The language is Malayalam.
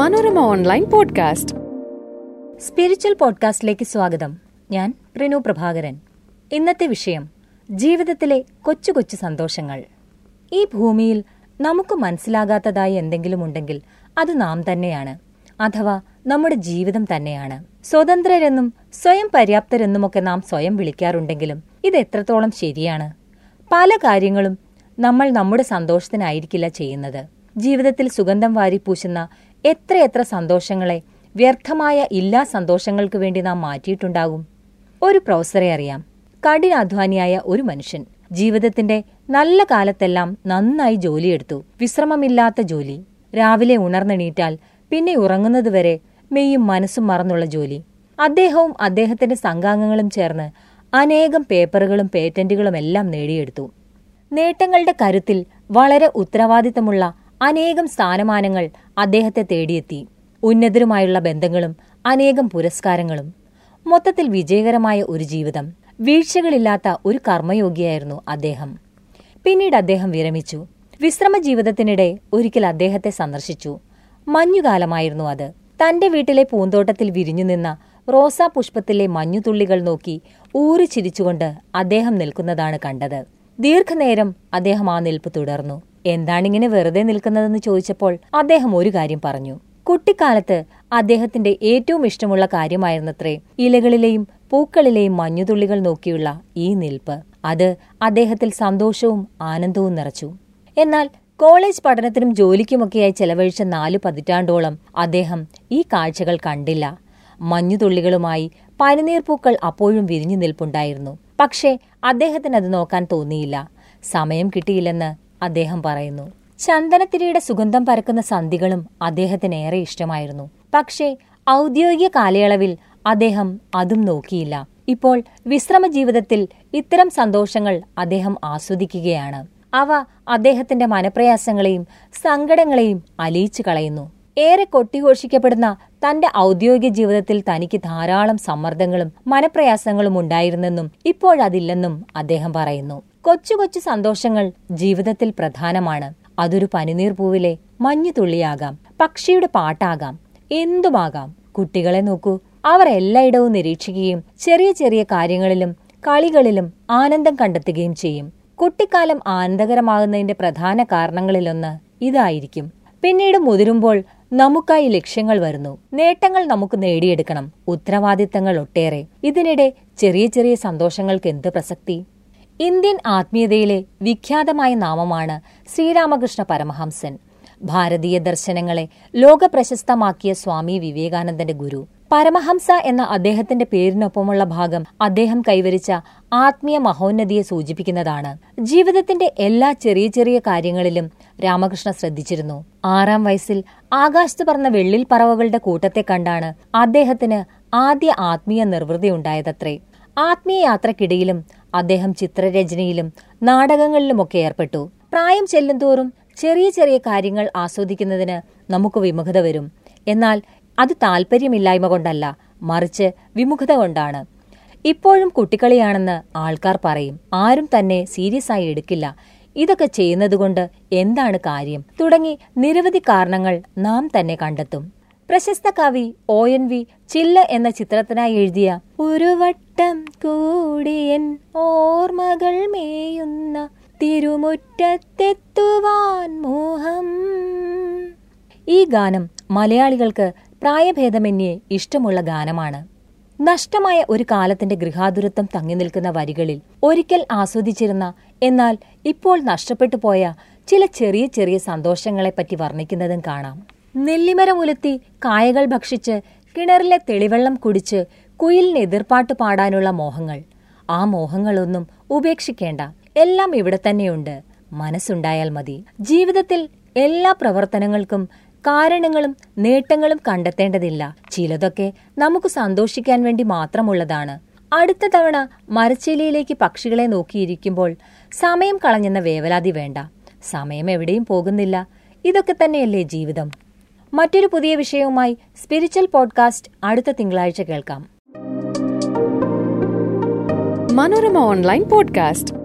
Manorama online podcast. സ്പിരിച്വൽ പോഡ്കാസ്റ്റിലേക്ക് സ്വാഗതം. ഞാൻ റിനു പ്രഭാകരൻ. ഇന്നത്തെ വിഷയം ജീവിതത്തിലെ കൊച്ചു കൊച്ചു സന്തോഷങ്ങൾ. ഈ ഭൂമിയിൽ നമുക്ക് മനസ്സിലാകാത്തതായി എന്തെങ്കിലും ഉണ്ടെങ്കിൽ അത് നാം തന്നെയാണ് അഥവാ നമ്മുടെ ജീവിതം തന്നെയാണ്. സ്വതന്ത്രരെന്നും സ്വയം പര്യാപ്തരെന്നുമൊക്കെ നാം സ്വയം വിളിക്കാറുണ്ടെങ്കിലും ഇത് എത്രത്തോളം ശരിയാണ്? പല കാര്യങ്ങളും നമ്മൾ നമ്മുടെ സന്തോഷത്തിനായിരിക്കില്ല ചെയ്യുന്നത്. ജീവിതത്തിൽ സുഗന്ധം വാരിപ്പൂശുന്ന എത്രയെത്ര സന്തോഷങ്ങളെ വ്യർത്ഥമായ ഇല്ലാ സന്തോഷങ്ങൾക്ക് വേണ്ടി നാം മാറ്റിയിട്ടുണ്ടാകും? ഒരു പ്രൊഫസറെ അറിയാം. കഠിനാധ്വാനിയായ ഒരു മനുഷ്യൻ. ജീവിതത്തിന്റെ നല്ല കാലത്തെല്ലാം നന്നായി ജോലിയെടുത്തു. വിശ്രമമില്ലാത്ത ജോലി. രാവിലെ ഉണർന്നെണീറ്റാൽ പിന്നെ ഉറങ്ങുന്നതുവരെ മെയ്യും മനസ്സും മറന്നുള്ള ജോലി. അദ്ദേഹവും അദ്ദേഹത്തിന്റെ സംഘാംഗങ്ങളും ചേർന്ന് അനേകം പേപ്പറുകളും പേറ്റന്റുകളും എല്ലാം നേടിയെടുത്തു. നേട്ടങ്ങളുടെ കരുത്തിൽ വളരെ ഉത്തരവാദിത്തമുള്ള അനേകം സ്ഥാനമാനങ്ങൾ അദ്ദേഹത്തെ തേടിയെത്തി. ഉന്നതരുമായുള്ള ബന്ധങ്ങളും അനേകം പുരസ്കാരങ്ങളും. മൊത്തത്തിൽ വിജയകരമായ ഒരു ജീവിതം. വീഴ്ചകളില്ലാത്ത ഒരു കർമ്മയോഗിയായിരുന്നു അദ്ദേഹം. പിന്നീട് അദ്ദേഹം വിരമിച്ചു. വിശ്രമ ജീവിതത്തിനിടെ ഒരിക്കൽ അദ്ദേഹത്തെ സന്ദർശിച്ചു. മഞ്ഞുകാലമായിരുന്നു അത്. തന്റെ വീട്ടിലെ പൂന്തോട്ടത്തിൽ വിരിഞ്ഞു നിന്ന റോസാ പുഷ്പത്തിലെ മഞ്ഞുതുള്ളികൾ നോക്കി ഊറി ചിരിച്ചുകൊണ്ട് അദ്ദേഹം നിൽക്കുന്നതാണ് കണ്ടത്. ദീർഘനേരം അദ്ദേഹം ആ നിൽപ്പ് തുടർന്നു. എന്താണിങ്ങനെ വെറുതെ നിൽക്കുന്നതെന്ന് ചോദിച്ചപ്പോൾ അദ്ദേഹം ഒരു കാര്യം പറഞ്ഞു. കുട്ടിക്കാലത്ത് അദ്ദേഹത്തിന്റെ ഏറ്റവും ഇഷ്ടമുള്ള കാര്യമായിരുന്നത്രേ ഇലകളിലെയും പൂക്കളിലെയും മഞ്ഞുതുള്ളികൾ നോക്കിയുള്ള ഈ നിൽപ്പ്. അത് അദ്ദേഹത്തിൽ സന്തോഷവും ആനന്ദവും നിറച്ചു. എന്നാൽ കോളേജ് പഠനത്തിനും ജോലിക്കുമൊക്കെയായി ചെലവഴിച്ച നാലു പതിറ്റാണ്ടോളം അദ്ദേഹം ഈ കാഴ്ചകൾ കണ്ടില്ല. മഞ്ഞുതുള്ളികളുമായി പനിനീർപ്പൂക്കൾ അപ്പോഴും വിരിഞ്ഞു നിൽപ്പുണ്ടായിരുന്നു. പക്ഷേ അദ്ദേഹത്തിന് അത് നോക്കാൻ തോന്നിയില്ല. സമയം കിട്ടിയില്ലെന്ന് അദ്ദേഹം പറയുന്നു. ചന്ദനത്തിരിയുടെ സുഗന്ധം പരക്കുന്ന സന്ധികളും അദ്ദേഹത്തിന് ഏറെ ഇഷ്ടമായിരുന്നു. പക്ഷേ ഔദ്യോഗിക കാലയളവിൽ അദ്ദേഹം അതും നോക്കിയില്ല. ഇപ്പോൾ വിശ്രമ ജീവിതത്തിൽ ഇത്തരം സന്തോഷങ്ങൾ അദ്ദേഹം ആസ്വദിക്കുകയാണ്. അവ അദ്ദേഹത്തിന്റെ മനപ്രയാസങ്ങളെയും സങ്കടങ്ങളെയും അലിയിച്ചു കളയുന്നു. ഏറെ കൊട്ടിഘോഷിക്കപ്പെടുന്ന തന്റെ ഔദ്യോഗിക ജീവിതത്തിൽ തനിക്ക് ധാരാളം സമ്മർദ്ദങ്ങളും മനപ്രയാസങ്ങളും ഉണ്ടായിരുന്നെന്നും ഇപ്പോഴതില്ലെന്നും അദ്ദേഹം പറയുന്നു. കൊച്ചു കൊച്ചു സന്തോഷങ്ങൾ ജീവിതത്തിൽ പ്രധാനമാണ്. അതൊരു പനിനീർ പൂവിലെ മഞ്ഞുതുള്ളിയാകാം പക്ഷിയുടെ പാട്ടാകാം എന്തുമാകാം? കുട്ടികളെ നോക്കൂ. അവർ എല്ലായിടവും നിരീക്ഷിക്കുകയും ചെറിയ ചെറിയ കാര്യങ്ങളിലും കളികളിലും ആനന്ദം കണ്ടെത്തുകയും ചെയ്യും. കുട്ടിക്കാലം ആനന്ദകരമാകുന്നതിന്റെ പ്രധാന കാരണങ്ങളിലൊന്ന് ഇതായിരിക്കും. പിന്നീട് മുതിരുമ്പോൾ നമുക്കായി ലക്ഷ്യങ്ങൾ വരുന്നു. നേട്ടങ്ങൾ നമുക്ക് നേടിയെടുക്കണം. ഉത്തരവാദിത്തങ്ങൾ ഒട്ടേറെ. ഇതിനിടെ ചെറിയ ചെറിയ സന്തോഷങ്ങൾക്ക് എന്ത് പ്രസക്തി? ഇന്ത്യൻ ആത്മീയതയിലെ വിഖ്യാതമായ നാമമാണ് ശ്രീരാമകൃഷ്ണ പരമഹംസൻ. ഭാരതീയ ദർശനങ്ങളെ ലോകപ്രശസ്തമാക്കിയ സ്വാമി വിവേകാനന്ദന്റെ ഗുരു. പരമഹംസ എന്ന അദ്ദേഹത്തിന്റെ പേരിനൊപ്പമുള്ള ഭാഗം അദ്ദേഹം കൈവരിച്ച ആത്മീയ മഹോന്നതിയെ സൂചിപ്പിക്കുന്നതാണ്. ജീവിതത്തിന്റെ എല്ലാ ചെറിയ ചെറിയ കാര്യങ്ങളിലും രാമകൃഷ്ണ ശ്രദ്ധിച്ചിരുന്നു. ആറാം വയസ്സിൽ ആകാശത്ത് പറന്ന വെള്ളിൽ പറവകളുടെ കൂട്ടത്തെ കണ്ടാണ് അദ്ദേഹത്തിന് ആദ്യ ആത്മീയ നിർവൃതിയുണ്ടായതത്രേ ആത്മീയ യാത്രക്കിടയിലും അദ്ദേഹം ചിത്രരചനയിലും നാടകങ്ങളിലുമൊക്കെ ഏർപ്പെട്ടു. പ്രായം ചെല്ലുന്തോറും ചെറിയ ചെറിയ കാര്യങ്ങൾ ആസ്വദിക്കുന്നതിന് നമുക്ക് വിമുഖത വരും. എന്നാൽ അത് താല്പര്യമില്ലായ്മ കൊണ്ടല്ല മറിച്ച് വിമുഖത കൊണ്ടാണ്. ഇപ്പോഴും കുട്ടിക്കളിയാണെന്ന് ആൾക്കാർ പറയും. ആരും തന്നെ സീരിയസ് ആയി എടുക്കില്ല. ഇതൊക്കെ ചെയ്യുന്നതുകൊണ്ട് എന്താണ് കാര്യം? തുടങ്ങി നിരവധി കാരണങ്ങൾ നാം തന്നെ കണ്ടെത്തും. പ്രശസ്ത കവി ഒ എൻ വി ചില്ല എന്ന ചിത്രത്തിനായി എഴുതിയ ഒരു വട്ടം കൂടിയൻ ഓർമ്മകൾ മേയുന്ന തിരുമുറ്റത്തെത്തുവാൻ മോഹം ഈ ഗാനം മലയാളികൾക്ക് പ്രായഭേദമന്യേ ഇഷ്ടമുള്ള ഗാനമാണ്. നഷ്ടമായ ഒരു കാലത്തിന്റെ ഗൃഹാതുരത്വം തങ്ങി നിൽക്കുന്ന വരികളിൽ ഒരിക്കൽ ആസ്വദിച്ചിരുന്ന എന്നാൽ ഇപ്പോൾ നഷ്ടപ്പെട്ടു പോയ ചില ചെറിയ ചെറിയ സന്തോഷങ്ങളെ പറ്റി വർണിക്കുന്നതും കാണാം. നെല്ലിമരമുലത്തി കായകൾ ഭക്ഷിച്ച് കിണറിലെ തെളിവെള്ളം കുടിച്ച് കുയിലിന് എതിർപ്പാട്ട് പാടാനുള്ള മോഹങ്ങൾ. ആ മോഹങ്ങളൊന്നും ഉപേക്ഷിക്കേണ്ട. എല്ലാം ഇവിടെ തന്നെയുണ്ട്. മനസ്സുണ്ടായാൽ മതി. ജീവിതത്തിൽ എല്ലാ പ്രവർത്തനങ്ങൾക്കും കാരണങ്ങളും നേട്ടങ്ങളും കണ്ടെത്തേണ്ടതില്ല. ചിലതൊക്കെ നമുക്ക് സന്തോഷിക്കാൻ വേണ്ടി മാത്രമുള്ളതാണ്. അടുത്ത തവണ മരച്ചെലിയിലേക്ക് പക്ഷികളെ നോക്കിയിരിക്കുമ്പോൾ സമയം കളഞ്ഞെന്ന വേവലാതി വേണ്ട. സമയം എവിടെയും പോകുന്നില്ല. ഇതൊക്കെ തന്നെയല്ലേ ജീവിതം. മറ്റൊരു പുതിയ വിഷയവുമായി സ്പിരിച്വൽ പോഡ്കാസ്റ്റ് അടുത്ത തിങ്കളാഴ്ച കേൾക്കാം. Manorama online podcast.